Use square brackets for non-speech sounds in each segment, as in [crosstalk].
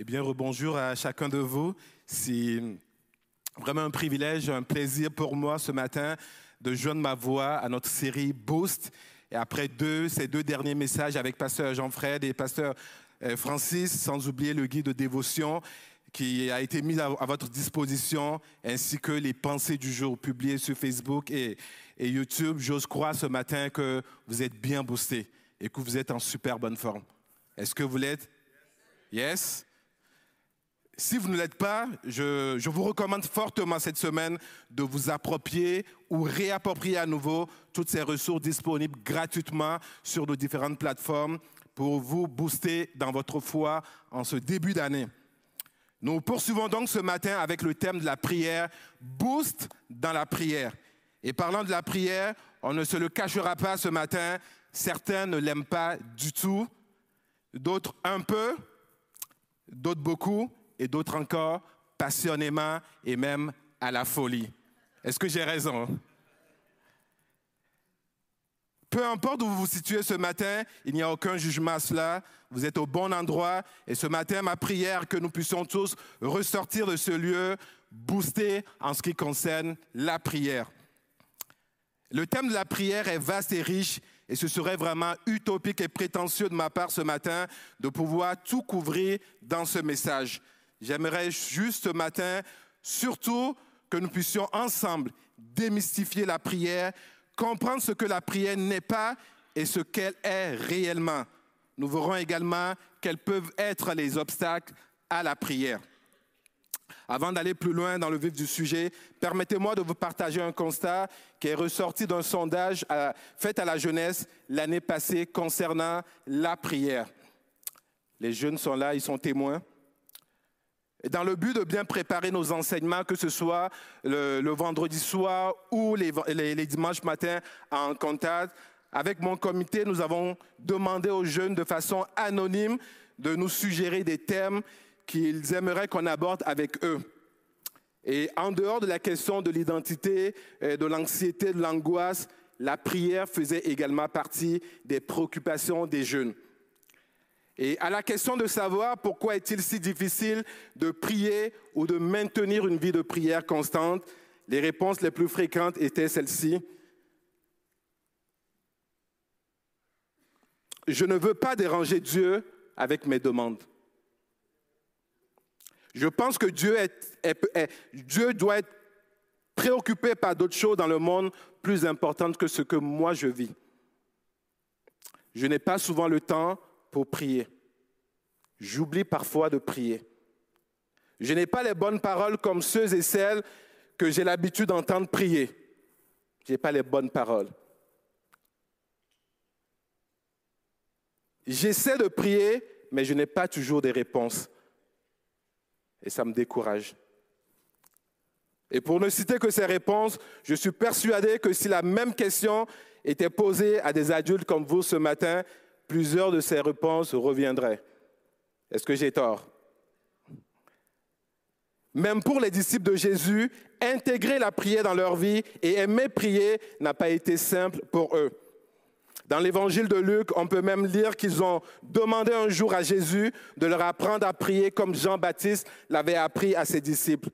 Eh bien, rebonjour à chacun de vous. C'est vraiment un privilège, un plaisir pour moi ce matin de joindre ma voix à notre série Boost. Et après ces deux derniers messages avec Pasteur Jean-Fred et Pasteur euh, Francis, sans oublier le guide de dévotion qui a été mis à, votre disposition, ainsi que les pensées du jour publiées sur Facebook et, et YouTube. J'ose croire ce matin que vous êtes bien boostés et que vous êtes en super bonne forme. Est-ce que vous l'êtes? Yes? Si vous ne l'êtes pas, je, vous recommande fortement cette semaine de vous approprier ou réapproprier à nouveau toutes ces ressources disponibles gratuitement sur nos différentes plateformes pour vous booster dans votre foi en ce début d'année. Nous poursuivons donc ce matin avec le thème de la prière, boost dans la prière. Et parlant de la prière, on ne se le cachera pas ce matin, certains ne l'aiment pas du tout, d'autres un peu, d'autres beaucoup, et d'autres encore passionnément et même à la folie. Est-ce que j'ai raison? Peu importe où vous vous situez ce matin, il n'y a aucun jugement à cela. Vous êtes au bon endroit. Et ce matin, ma prière, que nous puissions tous ressortir de ce lieu boosté en ce qui concerne la prière. Le thème de la prière est vaste et riche et ce serait vraiment utopique et prétentieux de ma part ce matin de pouvoir tout couvrir dans ce message. J'aimerais juste ce matin, surtout, que nous puissions ensemble démystifier la prière, comprendre ce que la prière n'est pas et ce qu'elle est réellement. Nous verrons également quels peuvent être les obstacles à la prière. Avant d'aller plus loin dans le vif du sujet, permettez-moi de vous partager un constat qui est ressorti d'un sondage fait à la jeunesse l'année passée concernant la prière. Les jeunes sont là, ils sont témoins. Dans le but de bien préparer nos enseignements, que ce soit le, vendredi soir ou les, les, dimanches matins en contact, avec mon comité, nous avons demandé aux jeunes de façon anonyme de nous suggérer des thèmes qu'ils aimeraient qu'on aborde avec eux. Et en dehors de la question de l'identité, de l'anxiété, de l'angoisse, la prière faisait également partie des préoccupations des jeunes. Et à la question de savoir pourquoi est-il si difficile de prier ou de maintenir une vie de prière constante, les réponses les plus fréquentes étaient celles-ci. Je ne veux pas déranger Dieu avec mes demandes. Je pense que Dieu, Dieu doit être préoccupé par d'autres choses dans le monde plus importantes que ce que moi je vis. Je n'ai pas souvent le temps pour prier. J'oublie parfois de prier. Je n'ai pas les bonnes paroles comme ceux et celles que j'ai l'habitude d'entendre prier. Je n'ai pas les bonnes paroles. J'essaie de prier, mais je n'ai pas toujours des réponses. Et ça me décourage. Et pour ne citer que ces réponses, je suis persuadé que si la même question était posée à des adultes comme vous ce matin, plusieurs de ces réponses reviendraient. Est-ce que j'ai tort? Même pour les disciples de Jésus, intégrer la prière dans leur vie et aimer prier n'a pas été simple pour eux. Dans l'évangile de Luc, on peut même lire qu'ils ont demandé un jour à Jésus de leur apprendre à prier comme Jean-Baptiste l'avait appris à ses disciples.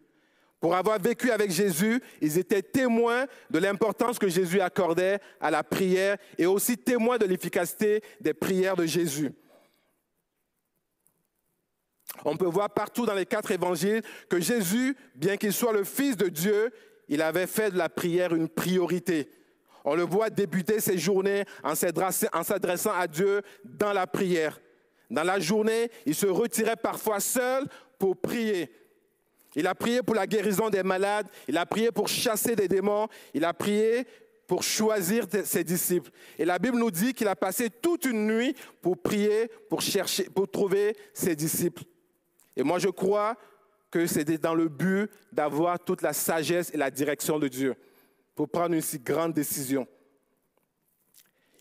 Pour avoir vécu avec Jésus, ils étaient témoins de l'importance que Jésus accordait à la prière et aussi témoins de l'efficacité des prières de Jésus. On peut voir partout dans les quatre évangiles que Jésus, bien qu'il soit le Fils de Dieu, il avait fait de la prière une priorité. On le voit débuter ses journées en s'adressant à Dieu dans la prière. Dans la journée, il se retirait parfois seul pour prier. Il a prié pour la guérison des malades, il a prié pour chasser des démons, il a prié pour choisir ses disciples. Et la Bible nous dit qu'il a passé toute une nuit pour prier, pour chercher, pour trouver ses disciples. Et moi, je crois que c'était dans le but d'avoir toute la sagesse et la direction de Dieu pour prendre une si grande décision.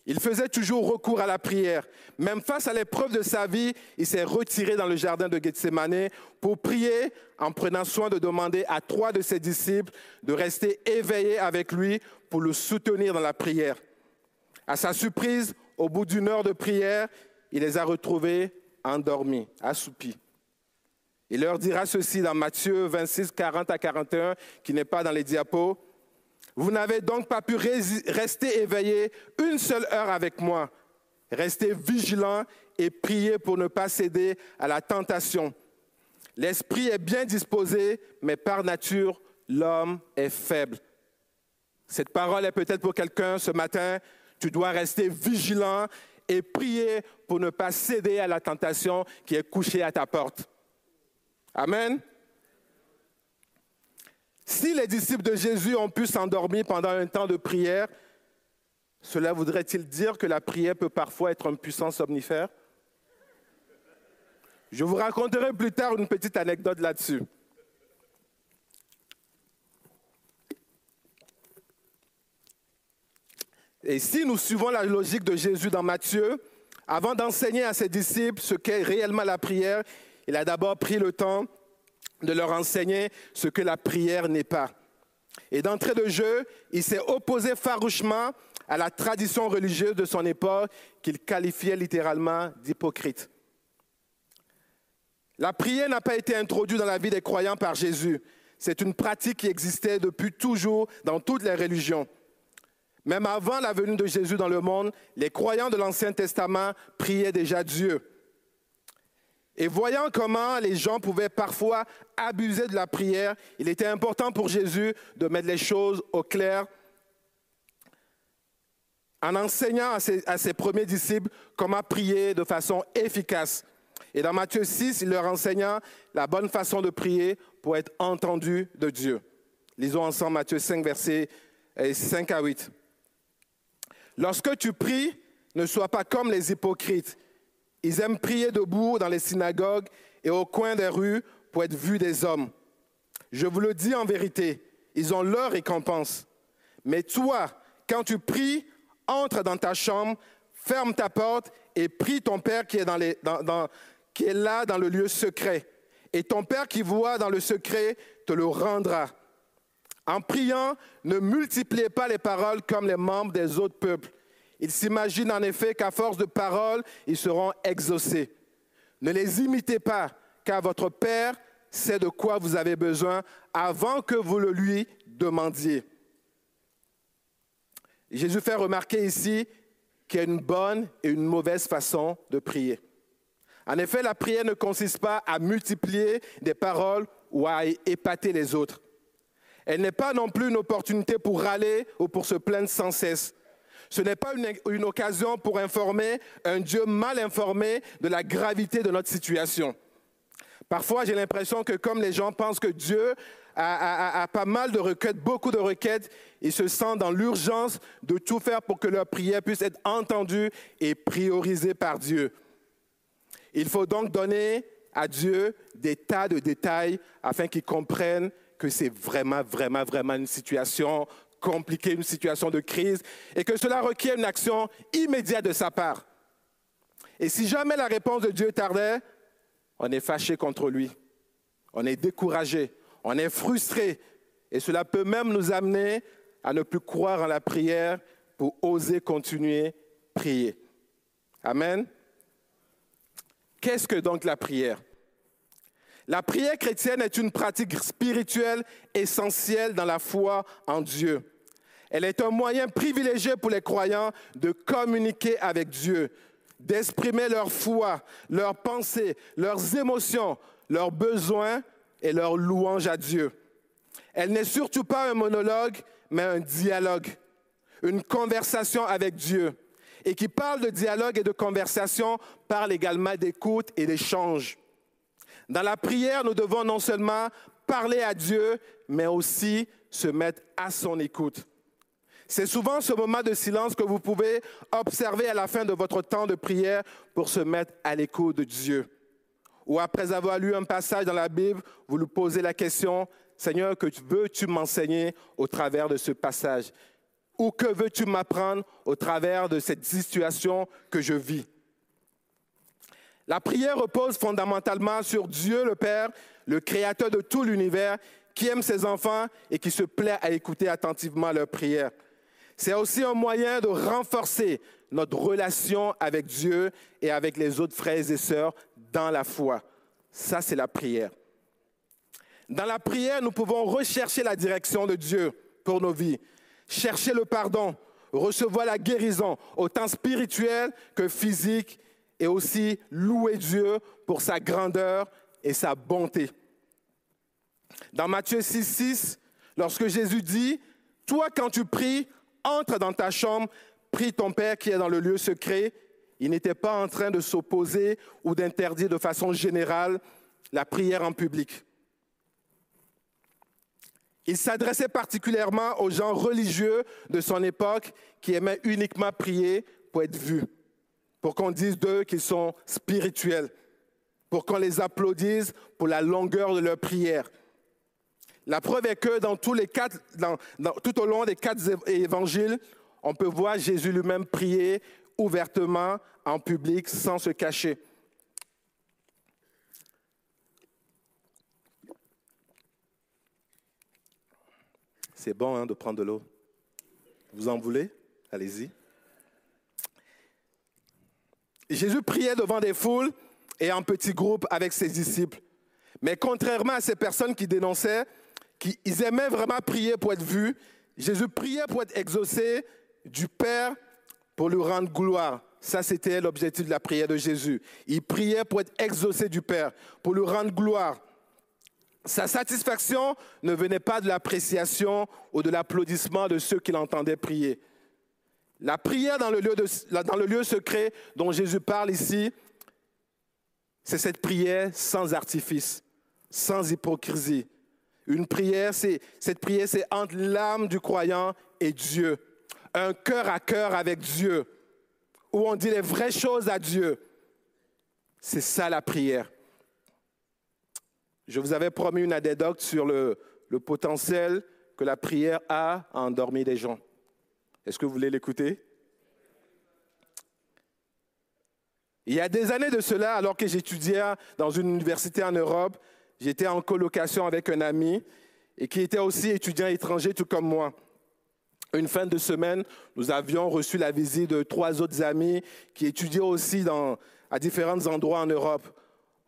Il faisait toujours recours à la prière. Même face à l'épreuve de sa vie, il s'est retiré dans le jardin de Gethsemane pour prier en prenant soin de demander à trois de ses disciples de rester éveillés avec lui pour le soutenir dans la prière. À sa surprise, au bout d'une heure de prière, il les a retrouvés endormis, assoupis. Il leur dira ceci dans Matthieu 26, 40 à 41, qui n'est pas dans les diapos. Vous n'avez donc pas pu rester éveillé une seule heure avec moi. Restez vigilant et priez pour ne pas céder à la tentation. L'esprit est bien disposé, mais par nature, l'homme est faible. Cette parole est peut-être pour quelqu'un ce matin. Tu dois rester vigilant et prier pour ne pas céder à la tentation qui est couchée à ta porte. Amen. Si les disciples de Jésus ont pu s'endormir pendant un temps de prière, cela voudrait-il dire que la prière peut parfois être un puissant somnifère? Je vous raconterai plus tard une petite anecdote là-dessus. Et si nous suivons la logique de Jésus dans Matthieu, avant d'enseigner à ses disciples ce qu'est réellement la prière, il a d'abord pris le temps de leur enseigner ce que la prière n'est pas. Et d'entrée de jeu, il s'est opposé farouchement à la tradition religieuse de son époque qu'il qualifiait littéralement d'hypocrite. La prière n'a pas été introduite dans la vie des croyants par Jésus. C'est une pratique qui existait depuis toujours dans toutes les religions. Même avant la venue de Jésus dans le monde, les croyants de l'Ancien Testament priaient déjà Dieu. Et voyant comment les gens pouvaient parfois abuser de la prière, il était important pour Jésus de mettre les choses au clair en enseignant à ses, premiers disciples comment prier de façon efficace. Et dans Matthieu 6, il leur enseigna la bonne façon de prier pour être entendu de Dieu. Lisons ensemble Matthieu 5, versets 5 à 8. Lorsque tu pries, ne sois pas comme les hypocrites. Ils aiment prier debout dans les synagogues et au coin des rues pour être vus des hommes. Je vous le dis en vérité, ils ont leur récompense. Mais toi, quand tu pries, entre dans ta chambre, ferme ta porte et prie ton Père qui est, là dans le lieu secret. Et ton Père qui voit dans le secret te le rendra. En priant, ne multipliez pas les paroles comme les membres des autres peuples. Ils s'imaginent en effet qu'à force de paroles, ils seront exaucés. Ne les imitez pas, car votre Père sait de quoi vous avez besoin avant que vous le lui demandiez. Jésus fait remarquer ici qu'il y a une bonne et une mauvaise façon de prier. En effet, la prière ne consiste pas à multiplier des paroles ou à épater les autres. Elle n'est pas non plus une opportunité pour râler ou pour se plaindre sans cesse. Ce n'est pas une, occasion pour informer un Dieu mal informé de la gravité de notre situation. Parfois, j'ai l'impression que comme les gens pensent que Dieu a, a, pas mal de requêtes, beaucoup de requêtes, ils se sentent dans l'urgence de tout faire pour que leur prière puisse être entendue et priorisée par Dieu. Il faut donc donner à Dieu des tas de détails afin qu'il comprenne que c'est vraiment, vraiment, vraiment une situation compliquée, une situation de crise, et que cela requiert une action immédiate de sa part. Et si jamais la réponse de Dieu tardait, on est fâché contre lui, on est découragé, on est frustré, et cela peut même nous amener à ne plus croire en la prière pour oser continuer prier. Amen. Qu'est-ce que donc la prière? La prière chrétienne est une pratique spirituelle essentielle dans la foi en Dieu. Elle est un moyen privilégié pour les croyants de communiquer avec Dieu, d'exprimer leur foi, leurs pensées, leurs émotions, leurs besoins et leurs louanges à Dieu. Elle n'est surtout pas un monologue, mais un dialogue, une conversation avec Dieu. Et qui parle de dialogue et de conversation parle également d'écoute et d'échange. Dans la prière, nous devons non seulement parler à Dieu, mais aussi se mettre à son écoute. C'est souvent ce moment de silence que vous pouvez observer à la fin de votre temps de prière pour se mettre à l'écoute de Dieu. Ou après avoir lu un passage dans la Bible, vous lui posez la question, Seigneur, que veux-tu m'enseigner au travers de ce passage? Ou que veux-tu m'apprendre au travers de cette situation que je vis? La prière repose fondamentalement sur Dieu le Père, le Créateur de tout l'univers, qui aime ses enfants et qui se plaît à écouter attentivement leurs prières. C'est aussi un moyen de renforcer notre relation avec Dieu et avec les autres frères et sœurs dans la foi. Ça, c'est la prière. Dans la prière, nous pouvons rechercher la direction de Dieu pour nos vies, chercher le pardon, recevoir la guérison, autant spirituelle que physique, et aussi louer Dieu pour sa grandeur et sa bonté. Dans Matthieu 6, 6, lorsque Jésus dit, Toi quand tu pries, entre dans ta chambre, prie ton Père qui est dans le lieu secret, il n'était pas en train de s'opposer ou d'interdire de façon générale la prière en public. Il s'adressait particulièrement aux gens religieux de son époque qui aimaient uniquement prier pour être vus, pour qu'on dise d'eux qu'ils sont spirituels, pour qu'on les applaudisse pour la longueur de leur prière. La preuve est que dans tous les quatre, tout au long des quatre évangiles, on peut voir Jésus lui-même prier ouvertement en public sans se cacher. C'est bon hein, de prendre de l'eau. Vous en voulez? Allez-y. Jésus priait devant des foules et en petits groupes avec ses disciples. Mais contrairement à ces personnes qui dénonçaient, ils aimaient vraiment prier pour être vus, Jésus priait pour être exaucé du Père pour lui rendre gloire. Ça, c'était l'objectif de la prière de Jésus. Il priait pour être exaucé du Père, pour lui rendre gloire. Sa satisfaction ne venait pas de l'appréciation ou de l'applaudissement de ceux qui l'entendaient prier. La prière dans le, lieu dans le lieu secret dont Jésus parle ici, c'est cette prière sans artifice, sans hypocrisie. Une prière, c'est, cette prière, c'est entre l'âme du croyant et Dieu. Un cœur à cœur avec Dieu, où on dit les vraies choses à Dieu. C'est ça la prière. Je vous avais promis une anecdote sur le, potentiel que la prière a à endormir des gens. Est-ce que vous voulez l'écouter? Il y a des années de cela, alors que j'étudiais dans une université en Europe, j'étais en colocation avec un ami et qui était aussi étudiant étranger tout comme moi. Une fin de semaine, nous avions reçu la visite de trois autres amis qui étudiaient aussi à différents endroits en Europe.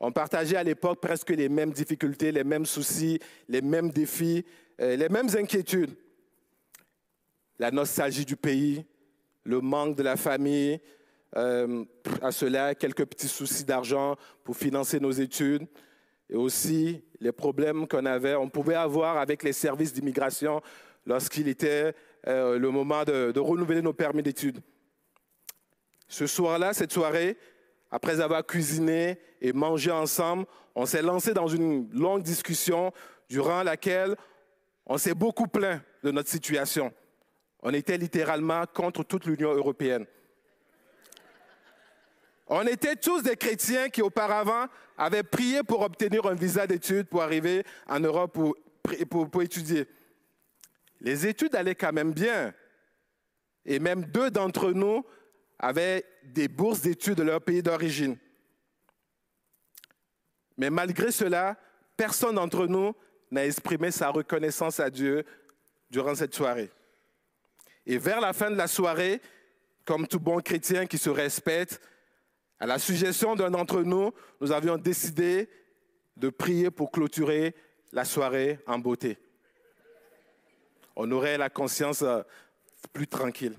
On partageait à l'époque presque les mêmes difficultés, les mêmes soucis, les mêmes défis, euh, les mêmes inquiétudes. La nostalgie du pays, le manque de la famille, euh, à cela quelques petits soucis d'argent pour financer nos études et aussi les problèmes qu'on avait, on pouvait avoir avec les services d'immigration lorsqu'il était euh, le moment de, de renouveler nos permis d'études. Ce soir-là, cette soirée, après avoir cuisiné et mangé ensemble, on s'est lancé dans une longue discussion durant laquelle on s'est beaucoup plaint de notre situation. On était littéralement contre toute l'Union européenne. On était tous des chrétiens qui auparavant avaient prié pour obtenir un visa d'études pour arriver en Europe pour, étudier. Les études allaient quand même bien. Et même deux d'entre nous avaient des bourses d'études de leur pays d'origine. Mais malgré cela, personne d'entre nous n'a exprimé sa reconnaissance à Dieu durant cette soirée. Et vers la fin de la soirée, comme tout bon chrétien qui se respecte, à la suggestion d'un d'entre nous, nous avions décidé de prier pour clôturer la soirée en beauté. On aurait la conscience euh, plus tranquille.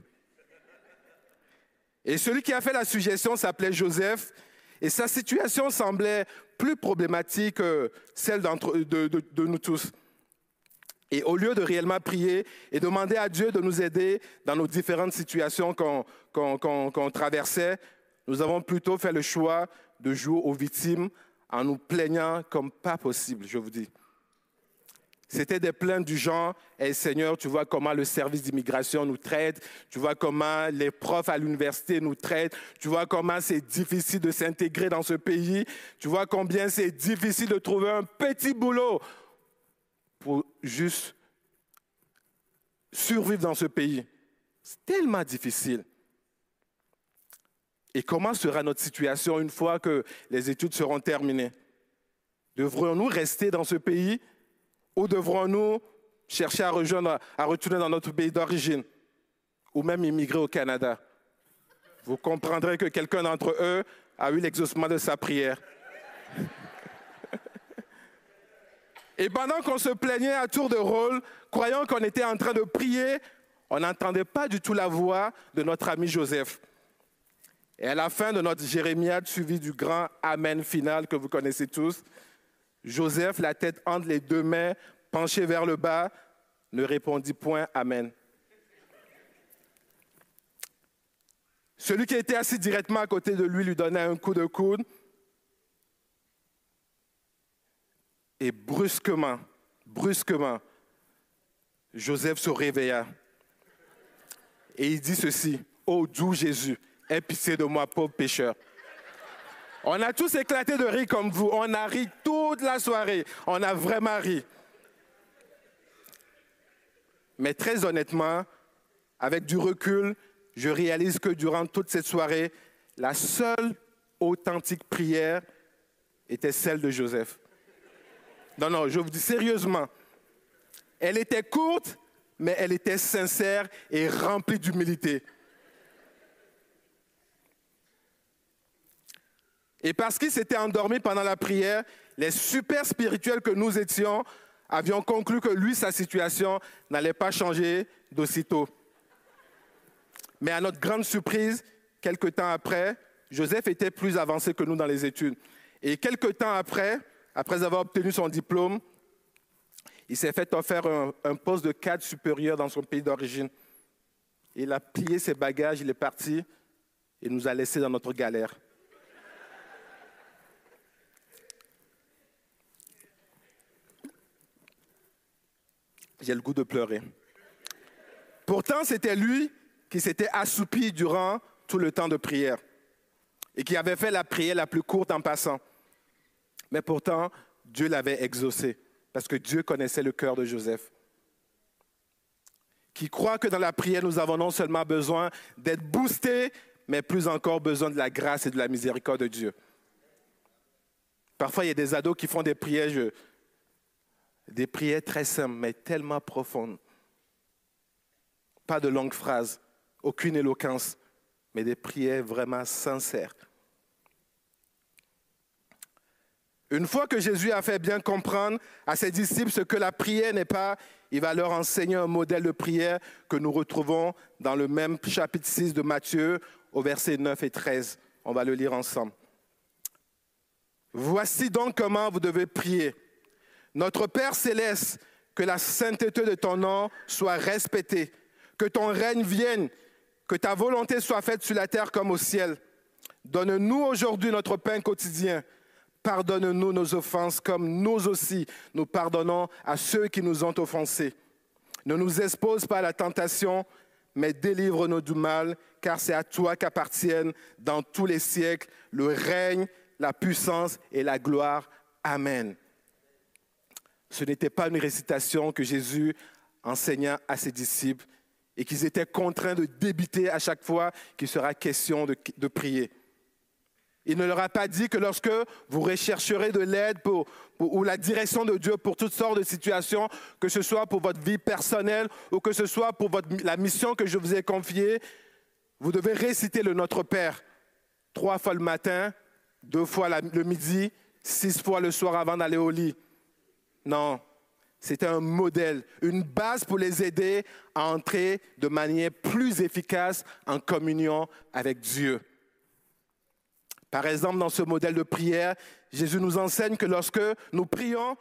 Et celui qui a fait la suggestion s'appelait Joseph, et sa situation semblait plus problématique que celle de, nous tous. Et au lieu de réellement prier et demander à Dieu de nous aider dans nos différentes situations qu'on traversait, nous avons plutôt fait le choix de jouer aux victimes en nous plaignant comme pas possible, je vous dis. C'était des plaintes du genre, hey Seigneur, tu vois comment le service d'immigration nous traite, tu vois comment les profs à l'université nous traitent, tu vois comment c'est difficile de s'intégrer dans ce pays, tu vois combien c'est difficile de trouver un petit boulot pour juste survivre dans ce pays. C'est tellement difficile. Et comment sera notre situation une fois que les études seront terminées? Devrons-nous rester dans ce pays ou devrons-nous chercher à, retourner dans notre pays d'origine ou même immigrer au Canada? Vous comprendrez que quelqu'un d'entre eux a eu l'exaucement de sa prière. [laughs] Et pendant qu'on se plaignait à tour de rôle, croyant qu'on était en train de prier, on n'entendait pas du tout la voix de notre ami Joseph. Et à la fin de notre jérémiade, suivi du grand Amen final que vous connaissez tous, Joseph, la tête entre les deux mains, penché vers le bas, ne répondit point Amen. Celui qui était assis directement à côté de lui lui donnait un coup de coude. Et brusquement, brusquement, Joseph se réveilla. Et il dit ceci, Ô oh, doux Jésus, aie de moi, pauvre pécheur. On a tous éclaté de rire comme vous. On a ri toute la soirée. On a vraiment ri. Mais très honnêtement, avec du recul, je réalise que durant toute cette soirée, la seule authentique prière était celle de Joseph. Non, non, je vous dis sérieusement. Elle était courte, mais elle était sincère et remplie d'humilité. Et parce qu'il s'était endormi pendant la prière, les super spirituels que nous étions avions conclu que lui, sa situation n'allait pas changer d'aussitôt. Mais à notre grande surprise, quelque temps après, Joseph était plus avancé que nous dans les études. Et quelque temps après, après avoir obtenu son diplôme, il s'est fait offrir un, poste de cadre supérieur dans son pays d'origine. Il a plié ses bagages, il est parti et nous a laissés dans notre galère. J'ai le goût de pleurer. Pourtant, c'était lui qui s'était assoupi durant tout le temps de prière et qui avait fait la prière la plus courte en passant. Mais pourtant, Dieu l'avait exaucé parce que Dieu connaissait le cœur de Joseph. Qui croit que dans la prière, nous avons non seulement besoin d'être boostés, mais plus encore besoin de la grâce et de la miséricorde de Dieu. Parfois, il y a des ados qui font des prières, des prières très simples, mais tellement profondes. Pas de longues phrases, aucune éloquence, mais des prières vraiment sincères. Une fois que Jésus a fait bien comprendre à ses disciples ce que la prière n'est pas, il va leur enseigner un modèle de prière que nous retrouvons dans le même chapitre 6 de Matthieu au verset 9 et 13. On va le lire ensemble. Voici donc comment vous devez prier. Notre Père céleste, que la sainteté de ton nom soit respectée, que ton règne vienne, que ta volonté soit faite sur la terre comme au ciel. Donne-nous aujourd'hui notre pain quotidien. Pardonne-nous nos offenses comme nous aussi nous pardonnons à ceux qui nous ont offensés. Ne nous expose pas à la tentation, mais délivre-nous du mal, car c'est à toi qu'appartiennent dans tous les siècles le règne, la puissance et la gloire. Amen. Ce n'était pas une récitation que Jésus enseigna à ses disciples, et qu'ils étaient contraints de débiter à chaque fois qu'il sera question de, prier. Il ne leur a pas dit que lorsque vous rechercherez de l'aide ou la direction de Dieu pour toutes sortes de situations, que ce soit pour votre vie personnelle ou que ce soit pour la mission que je vous ai confiée, vous devez réciter le Notre Père trois fois le matin, deux fois le midi, six fois le soir avant d'aller au lit. Non, c'était un modèle, une base pour les aider à entrer de manière plus efficace en communion avec Dieu. Par exemple, dans ce modèle de prière, Jésus nous enseigne que lorsque nous prions,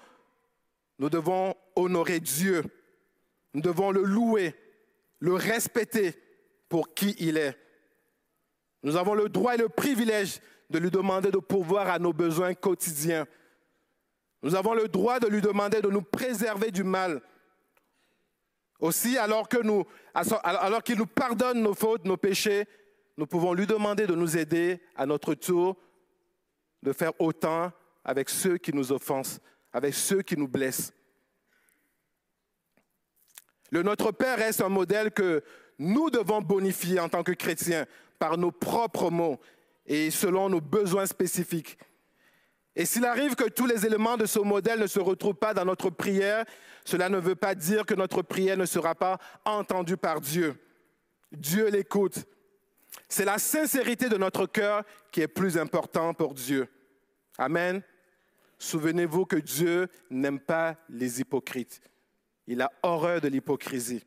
nous devons honorer Dieu, nous devons le louer, le respecter pour qui il est. Nous avons le droit et le privilège de lui demander de pourvoir à nos besoins quotidiens. Nous avons le droit de lui demander de nous préserver du mal. Aussi, alors qu'il nous, pardonne nos fautes, nos péchés, nous pouvons lui demander de nous aider à notre tour de faire autant avec ceux qui nous offensent, avec ceux qui nous blessent. Le Notre Père reste un modèle que nous devons bonifier en tant que chrétiens par nos propres mots et selon nos besoins spécifiques. Et s'il arrive que tous les éléments de ce modèle ne se retrouvent pas dans notre prière, cela ne veut pas dire que notre prière ne sera pas entendue par Dieu. Dieu l'écoute. C'est la sincérité de notre cœur qui est plus important pour Dieu. Amen. souvenez-vous que Dieu n'aime pas les hypocrites. Il a horreur de l'hypocrisie.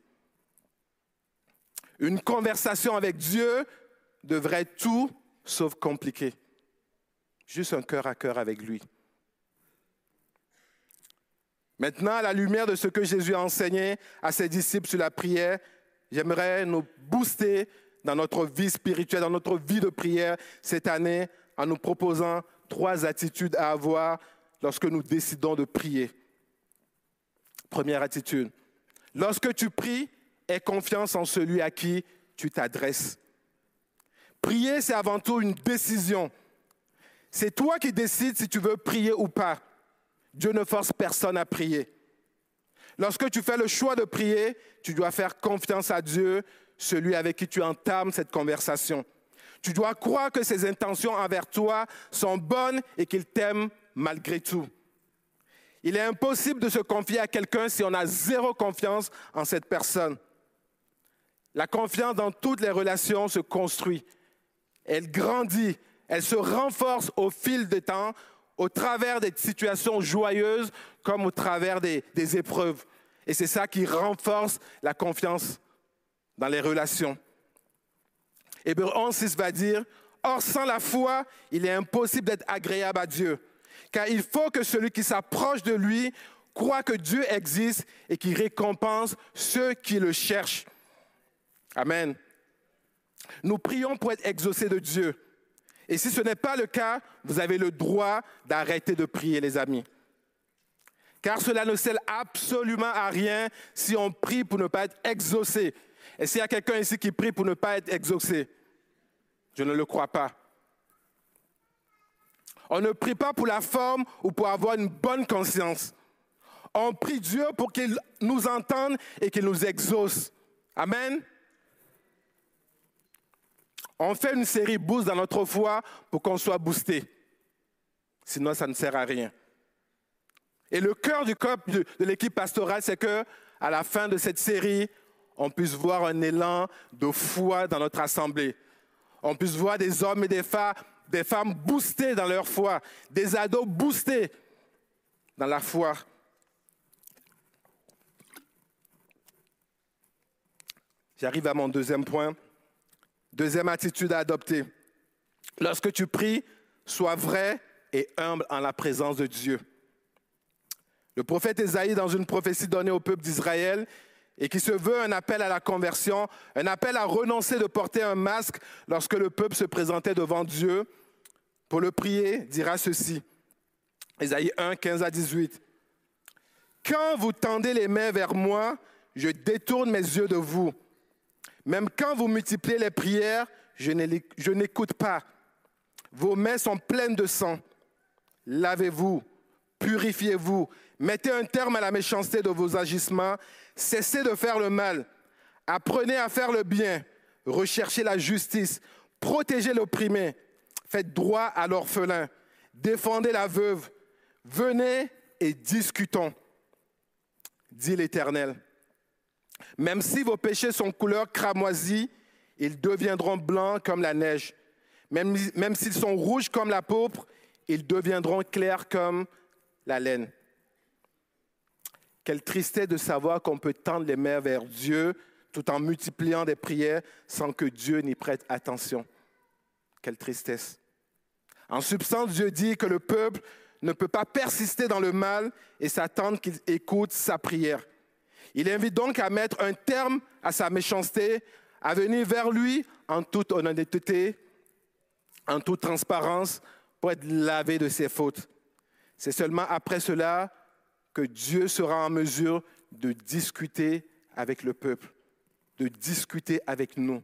Une conversation avec Dieu devrait tout sauf compliqué. Juste un cœur à cœur avec lui. Maintenant, à la lumière de ce que Jésus a enseigné à ses disciples sur la prière, j'aimerais nous booster dans notre vie spirituelle, dans notre vie de prière cette année en nous proposant trois attitudes à avoir lorsque nous décidons de prier. Première attitude, lorsque tu pries, aie confiance en celui à qui tu t'adresses. Prier, c'est avant tout une décision. C'est toi qui décides si tu veux prier ou pas. Dieu ne force personne à prier. Lorsque tu fais le choix de prier, tu dois faire confiance à Dieu, celui avec qui tu entames cette conversation. Tu dois croire que ses intentions envers toi sont bonnes et qu'il t'aime malgré tout. Il est impossible de se confier à quelqu'un si on a zéro confiance en cette personne. La confiance dans toutes les relations se construit. Elle grandit, elle se renforce au fil du temps, au travers des situations joyeuses comme au travers des, des épreuves. Et c'est ça qui renforce la confiance dans les relations. Hébreu 11, 6 va dire, Or sans la foi, il est impossible d'être agréable à Dieu, car il faut que celui qui s'approche de lui croit que Dieu existe et qu'il récompense ceux qui le cherchent. Amen. Nous prions pour être exaucés de Dieu. Et si ce n'est pas le cas, vous avez le droit d'arrêter de prier, les amis. Car cela ne sert absolument à rien si on prie pour ne pas être exaucé. Et s'il y a quelqu'un ici qui prie pour ne pas être exaucé, je ne le crois pas. On ne prie pas pour la forme ou pour avoir une bonne conscience. On prie Dieu pour qu'il nous entende et qu'il nous exauce. Amen. On fait une série boost dans notre foi pour qu'on soit boosté. Sinon, ça ne sert à rien. Et le cœur du corps de, l'équipe pastorale, c'est que à la fin de cette série, on puisse voir un élan de foi dans notre assemblée. On puisse voir des hommes et des femmes, des femmes boostés dans leur foi, des ados boostés dans la foi. J'arrive à mon deuxième point. Deuxième attitude à adopter. Lorsque tu pries, sois vrai et humble en la présence de Dieu. Le prophète Ésaïe, dans une prophétie donnée au peuple d'Israël, et qui se veut un appel à la conversion, un appel à renoncer de porter un masque lorsque le peuple se présentait devant Dieu, pour le prier, dira ceci. Ésaïe 1, 15 à 18. Quand vous tendez les mains vers moi, je détourne mes yeux de vous. Même quand vous multipliez les prières, je n'écoute pas. Vos mains sont pleines de sang. Lavez-vous, purifiez-vous, mettez un terme à la méchanceté de vos agissements, cessez de faire le mal, apprenez à faire le bien, recherchez la justice, protégez l'opprimé, faites droit à l'orphelin, défendez la veuve, venez et discutons, dit l'Éternel. Même si vos péchés sont couleur cramoisie, ils deviendront blancs comme la neige. Même, s'ils sont rouges comme la pourpre, ils deviendront clairs comme la laine. Quelle tristesse de savoir qu'on peut tendre les mains vers Dieu tout en multipliant des prières sans que Dieu n'y prête attention. Quelle tristesse. En substance, Dieu dit que le peuple ne peut pas persister dans le mal et s'attendre qu'il écoute sa prière. Il invite donc à mettre un terme à sa méchanceté, à venir vers lui en toute honnêteté, en toute transparence, pour être lavé de ses fautes. C'est seulement après cela que Dieu sera en mesure de discuter avec le peuple, de discuter avec nous.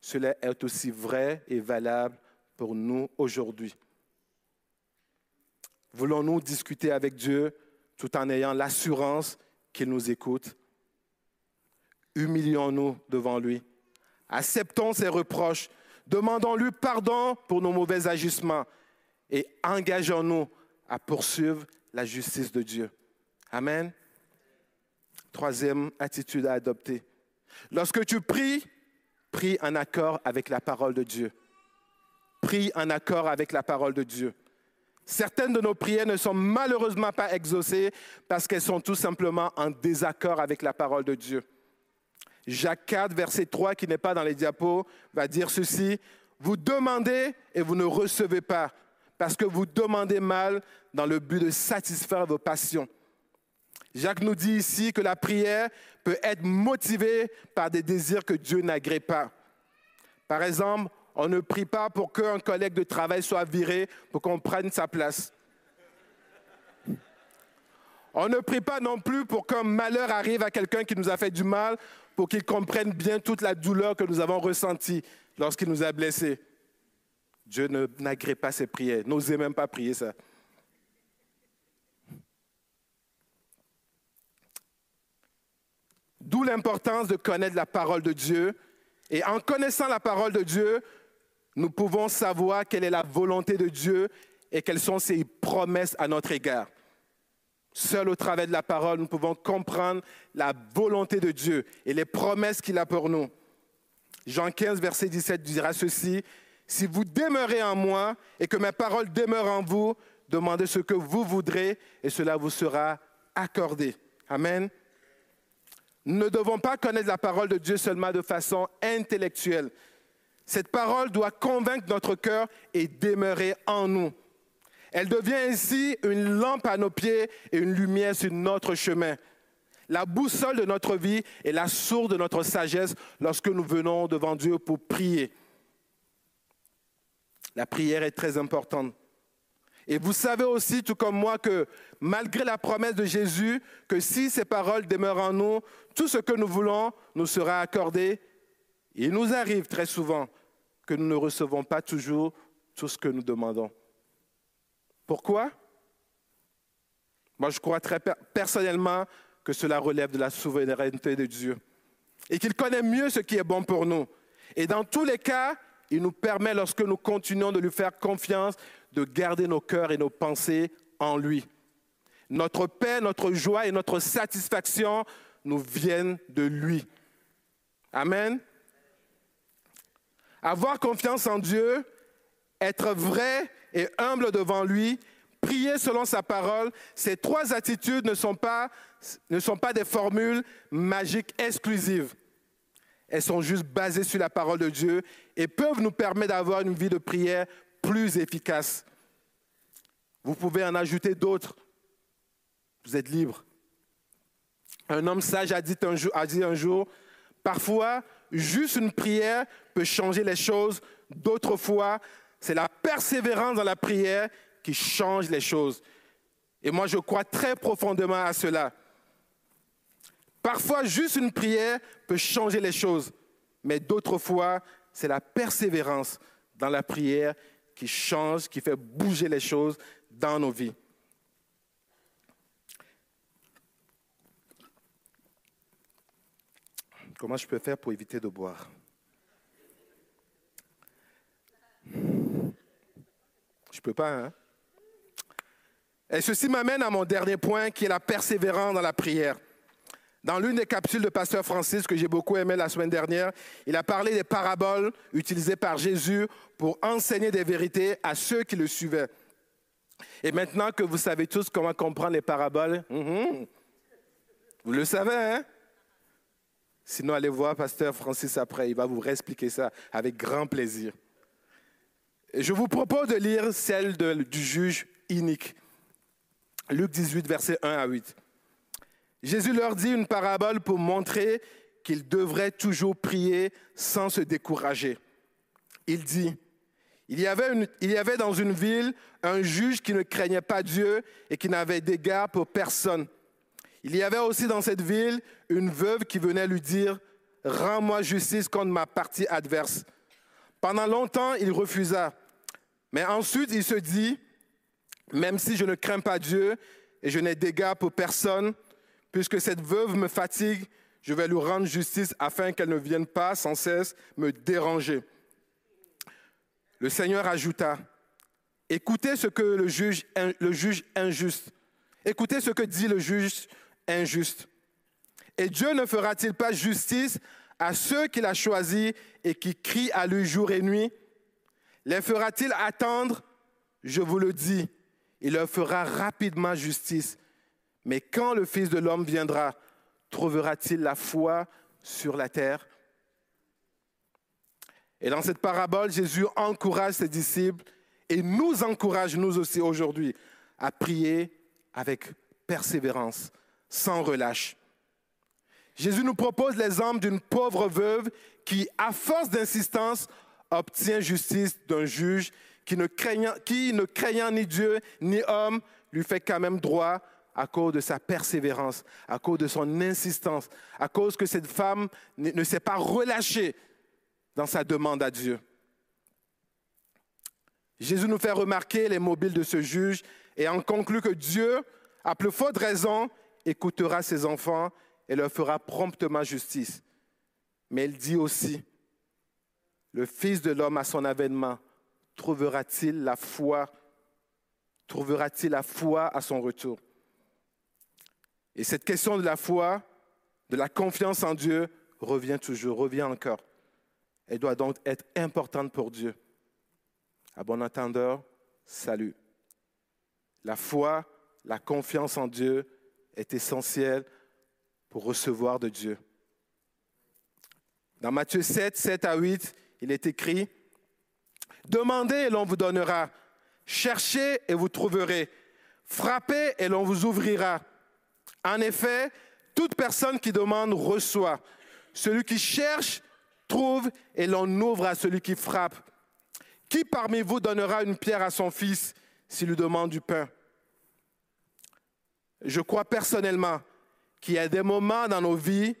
Cela est aussi vrai et valable pour nous aujourd'hui. Voulons-nous discuter avec Dieu tout en ayant l'assurance qu'il nous écoute. Humilions-nous devant lui. Acceptons ses reproches. Demandons-lui pardon pour nos mauvais agissements et engageons-nous à poursuivre la justice de Dieu. Amen. Troisième attitude à adopter. Lorsque tu pries, prie en accord avec la parole de Dieu. Prie en accord avec la parole de Dieu. Certaines de nos prières ne sont malheureusement pas exaucées parce qu'elles sont tout simplement en désaccord avec la parole de Dieu. Jacques 4, verset 3, qui n'est pas dans les diapos, va dire ceci. Vous demandez et vous ne recevez pas parce que vous demandez mal dans le but de satisfaire vos passions. Jacques nous dit ici que la prière peut être motivée par des désirs que Dieu n'agrée pas. Par exemple, on ne prie pas pour qu'un collègue de travail soit viré pour qu'on prenne sa place. On ne prie pas non plus pour qu'un malheur arrive à quelqu'un qui nous a fait du mal, pour qu'il comprenne bien toute la douleur que nous avons ressentie lorsqu'il nous a blessés. Dieu n'agrée pas ses prières. N'osez même pas prier ça. D'où l'importance de connaître la parole de Dieu. Et en connaissant la parole de Dieu, nous pouvons savoir quelle est la volonté de Dieu et quelles sont ses promesses à notre égard. Seul au travers de la parole, nous pouvons comprendre la volonté de Dieu et les promesses qu'il a pour nous. Jean 15, verset 17 dira ceci, Si vous demeurez en moi et que mes paroles demeurent en vous, demandez ce que vous voudrez et cela vous sera accordé. Amen. Nous ne devons pas connaître la parole de Dieu seulement de façon intellectuelle. Cette parole doit convaincre notre cœur et demeurer en nous. Elle devient ainsi une lampe à nos pieds et une lumière sur notre chemin. La boussole de notre vie et la source de notre sagesse lorsque nous venons devant Dieu pour prier. La prière est très importante. Et vous savez aussi, tout comme moi, que malgré la promesse de Jésus, que si ces paroles demeurent en nous, tout ce que nous voulons nous sera accordé. Il nous arrive très souvent que nous ne recevons pas toujours tout ce que nous demandons. Pourquoi? Moi, je crois très personnellement que cela relève de la souveraineté de Dieu et qu'il connaît mieux ce qui est bon pour nous. Et dans tous les cas, il nous permet, lorsque nous continuons de lui faire confiance, de garder nos cœurs et nos pensées en lui. Notre paix, notre joie et notre satisfaction nous viennent de lui. Amen. Avoir confiance en Dieu, être vrai et humble devant lui, prier selon sa parole, ces trois attitudes ne sont pas, ne sont pas des formules magiques exclusives. Elles sont juste basées sur la parole de Dieu et peuvent nous permettre d'avoir une vie de prière plus efficace. Vous pouvez en ajouter d'autres. Vous êtes libre. Un homme sage a dit un jour, a dit un jour parfois, juste une prière peut changer les choses. D'autres fois, c'est la persévérance dans la prière qui change les choses. Et moi, je crois très profondément à cela. Parfois, juste une prière peut changer les choses, mais d'autres fois, c'est la persévérance dans la prière qui change, qui fait bouger les choses dans nos vies. Comment je peux faire pour éviter de boire? Je peux pas, hein? Et ceci m'amène à mon dernier point, qui est la persévérance dans la prière. Dans l'une des capsules de Pasteur Francis que j'ai beaucoup aimé la semaine dernière, il a parlé des paraboles utilisées par Jésus pour enseigner des vérités à ceux qui le suivaient. Et maintenant que vous savez tous comment comprendre les paraboles, mhm, vous le savez, hein? Sinon, allez voir Pasteur Francis après, il va vous réexpliquer ça avec grand plaisir. Je vous propose de lire celle du juge inique. Luc 18, versets 1 à 8. Jésus leur dit une parabole pour montrer qu'ils devraient toujours prier sans se décourager. Il dit, il y, avait il y avait dans une ville un juge qui ne craignait pas Dieu et qui n'avait d'égard pour personne. Il y avait aussi dans cette ville une veuve qui venait lui dire, Rends-moi justice contre ma partie adverse. Pendant longtemps, il refusa. Mais ensuite, il se dit, même si je ne crains pas Dieu et je n'ai d'égard pour personne, puisque cette veuve me fatigue, je vais lui rendre justice afin qu'elle ne vienne pas sans cesse me déranger. Le Seigneur ajouta, écoutez ce que le juge, le juge injuste, écoutez ce que dit le juge injuste. Et Dieu ne fera-t-il pas justice à ceux qu'il a choisis et qui crient à lui jour et nuit? Les fera-t-il attendre? Je vous le dis, Il leur fera rapidement justice. Mais quand le Fils de l'homme viendra, trouvera-t-il la foi sur la terre? Et dans cette parabole, Jésus encourage ses disciples et nous encourage, nous aussi aujourd'hui, à prier avec persévérance, sans relâche. Jésus nous propose l'exemple d'une pauvre veuve qui, à force d'insistance, obtient justice d'un juge qui ne, craignant, qui, ne craignant ni Dieu ni homme, lui fait quand même droit à cause de sa persévérance, à cause de son insistance, à cause que cette femme ne s'est pas relâchée dans sa demande à Dieu. Jésus nous fait remarquer les mobiles de ce juge et en conclut que Dieu, à plus forte raison, écoutera ses enfants et leur fera promptement justice. Mais il dit aussi, le Fils de l'homme à son avènement, trouvera-t-il la foi Trouvera-t-il la foi à son retour? Et cette question de la foi, de la confiance en Dieu, revient toujours, revient encore. Elle doit donc être importante pour Dieu. À bon entendeur, salut. La foi, la confiance en Dieu est essentielle pour recevoir de Dieu. Dans Matthieu 7, 7 à 8, il est écrit, Demandez et l'on vous donnera, cherchez et vous trouverez, frappez et l'on vous ouvrira. En effet, toute personne qui demande reçoit. Celui qui cherche trouve et l'on ouvre à celui qui frappe. Qui parmi vous donnera une pierre à son fils s'il lui demande du pain? Je crois personnellement qu'il y a des moments dans nos vies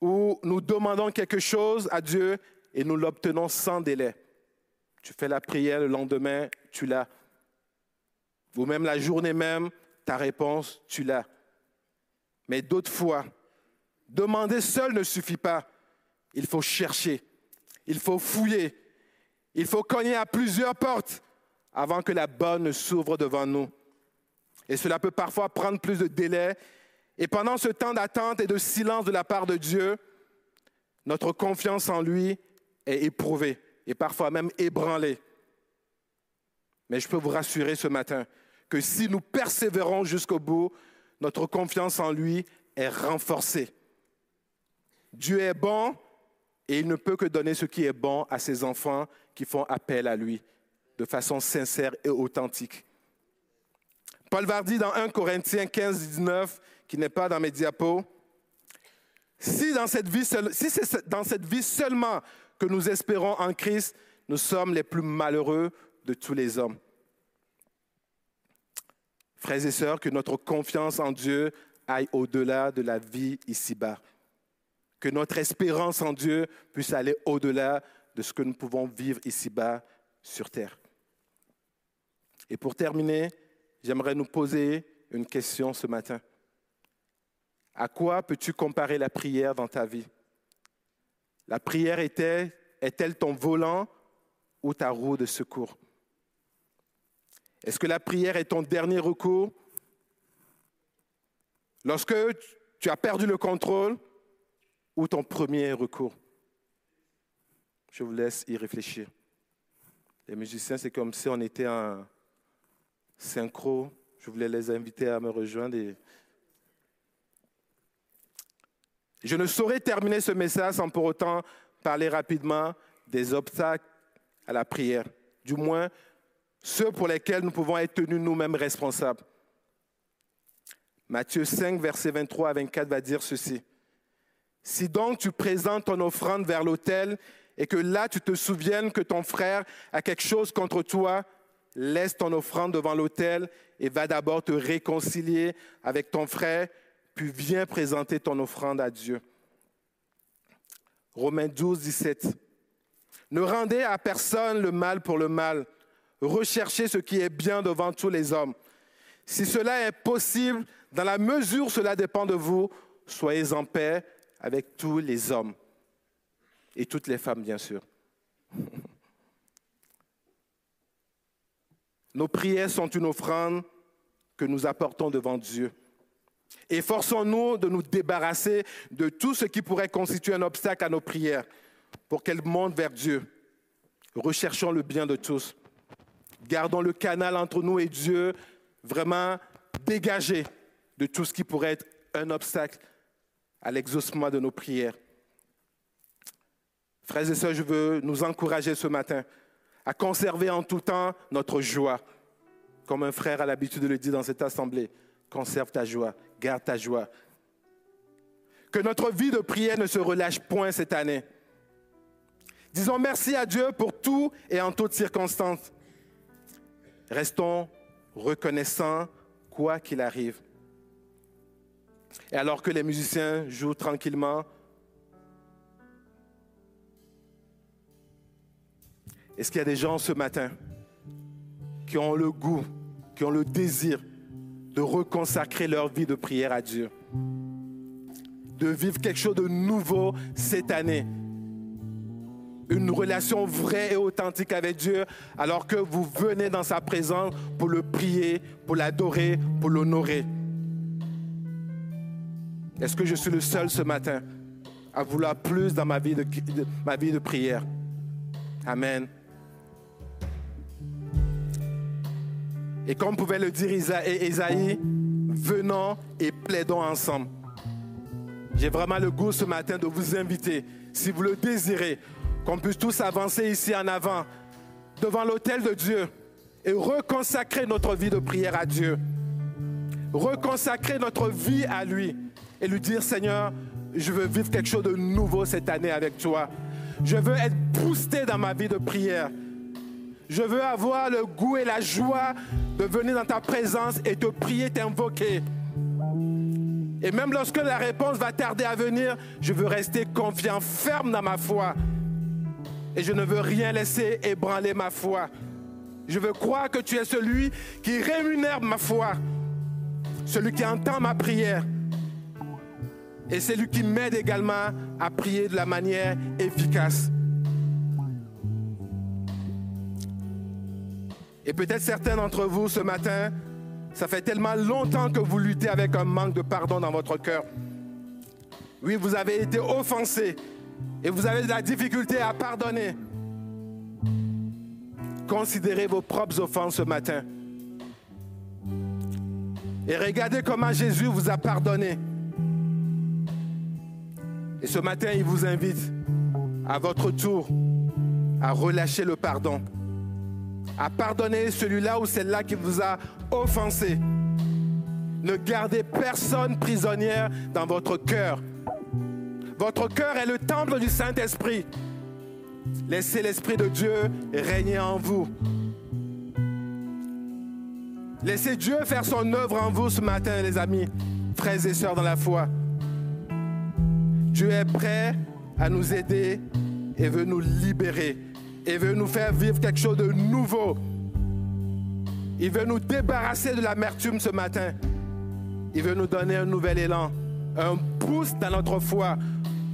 où nous demandons quelque chose à Dieu et nous l'obtenons sans délai. Tu fais la prière le lendemain, tu l'as. Ou même la journée même, ta réponse, tu l'as. Mais d'autres fois, demander seul ne suffit pas. Il faut chercher, il faut fouiller, il faut cogner à plusieurs portes avant que la bonne s'ouvre devant nous. Et cela peut parfois prendre plus de délai et pendant ce temps d'attente et de silence de la part de Dieu, notre confiance en lui est éprouvée et parfois même ébranlée. Mais je peux vous rassurer ce matin que si nous persévérons jusqu'au bout, notre confiance en lui est renforcée. Dieu est bon et il ne peut que donner ce qui est bon à ses enfants qui font appel à lui de façon sincère et authentique. Paul Vardy, dans 1 Corinthiens 15, 19, qui n'est pas dans mes diapos. Si, si c'est dans cette vie seulement que nous espérons en Christ, nous sommes les plus malheureux de tous les hommes. Frères et sœurs, que notre confiance en Dieu aille au-delà de la vie ici-bas. Que notre espérance en Dieu puisse aller au-delà de ce que nous pouvons vivre ici-bas sur terre. Et pour terminer, j'aimerais nous poser une question ce matin. À quoi peux-tu comparer la prière dans ta vie? La prière est-elle ton volant ou ta roue de secours? Est-ce que la prière est ton dernier recours? Lorsque tu as perdu le contrôle ou ton premier recours? Je vous laisse y réfléchir. Les musiciens, c'est comme si on était en synchro. Je voulais les inviter à me rejoindre Je ne saurais terminer ce message sans pour autant parler rapidement des obstacles à la prière, du moins ceux pour lesquels nous pouvons être tenus nous-mêmes responsables. Matthieu 5, verset 23 à 24 va dire ceci. Si donc tu présentes ton offrande vers l'autel et que là tu te souviennes que ton frère a quelque chose contre toi, laisse ton offrande devant l'autel et va d'abord te réconcilier avec ton frère puis viens présenter ton offrande à Dieu. Romains 12, 17. Ne rendez à personne le mal pour le mal. Recherchez ce qui est bien devant tous les hommes. Si cela est possible, dans la mesure où cela dépend de vous, soyez en paix avec tous les hommes. Et toutes les femmes, bien sûr. [laughs] Nos prières sont une offrande que nous apportons devant Dieu. Efforçons-nous de nous débarrasser de tout ce qui pourrait constituer un obstacle à nos prières pour qu'elles montent vers Dieu. Recherchons le bien de tous. Gardons le canal entre nous et Dieu vraiment dégagé de tout ce qui pourrait être un obstacle à l'exaucement de nos prières. Frères et sœurs, je veux nous encourager ce matin à conserver en tout temps notre joie. Comme un frère a l'habitude de le dire dans cette assemblée, conserve ta joie, garde ta joie. Que notre vie de prière ne se relâche point cette année. Disons merci à Dieu pour tout et en toutes circonstances. Restons reconnaissants quoi qu'il arrive. Et alors que les musiciens jouent tranquillement, est-ce qu'il y a des gens ce matin qui ont le goût, qui ont le désir de reconsacrer leur vie de prière à Dieu, de vivre quelque chose de nouveau cette année, une relation vraie et authentique avec Dieu, alors que vous venez dans sa présence pour le prier, pour l'adorer, pour l'honorer. Est-ce que je suis le seul ce matin à vouloir plus dans ma vie de, prière? Amen. Et comme pouvait le dire Isaïe, venons et plaidons ensemble. J'ai vraiment le goût ce matin de vous inviter, si vous le désirez, qu'on puisse tous avancer ici en avant, devant l'autel de Dieu, et reconsacrer notre vie de prière à Dieu. Reconsacrer notre vie à lui et lui dire, Seigneur, je veux vivre quelque chose de nouveau cette année avec toi. Je veux être boosté dans ma vie de prière. Je veux avoir le goût et la joie de venir dans ta présence et te prier, t'invoquer. Et même lorsque la réponse va tarder à venir, je veux rester confiant, ferme dans ma foi. Et je ne veux rien laisser ébranler ma foi. Je veux croire que tu es celui qui rémunère ma foi, celui qui entend ma prière. Et c'est lui qui m'aide également à prier de la manière efficace. Et peut-être certains d'entre vous ce matin, ça fait tellement longtemps que vous luttez avec un manque de pardon dans votre cœur. Oui, vous avez été offensé et vous avez de la difficulté à pardonner. Considérez vos propres offenses ce matin. Et regardez comment Jésus vous a pardonné. Et ce matin, il vous invite à votre tour à relâcher le pardon à pardonner celui-là ou celle-là qui vous a offensé. Ne gardez personne prisonnière dans votre cœur. Votre cœur est le temple du Saint-Esprit. Laissez l'Esprit de Dieu régner en vous. Laissez Dieu faire son œuvre en vous ce matin, les amis, frères et sœurs dans la foi. Dieu est prêt à nous aider et veut nous libérer il veut nous faire vivre quelque chose de nouveau. Il veut nous débarrasser de l'amertume ce matin. Il veut nous donner un nouvel élan, un boost dans notre foi,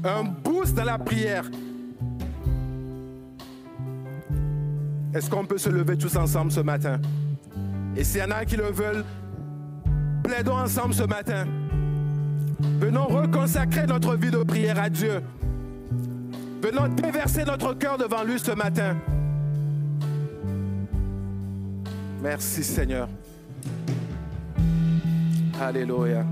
un boost dans la prière. Est-ce qu'on peut se lever tous ensemble ce matin? Et s'il y en a qui le veulent, plaidons ensemble ce matin. Venons reconsacrer notre vie de prière à Dieu. Venons déverser notre cœur devant lui ce matin. Merci Seigneur. Alléluia.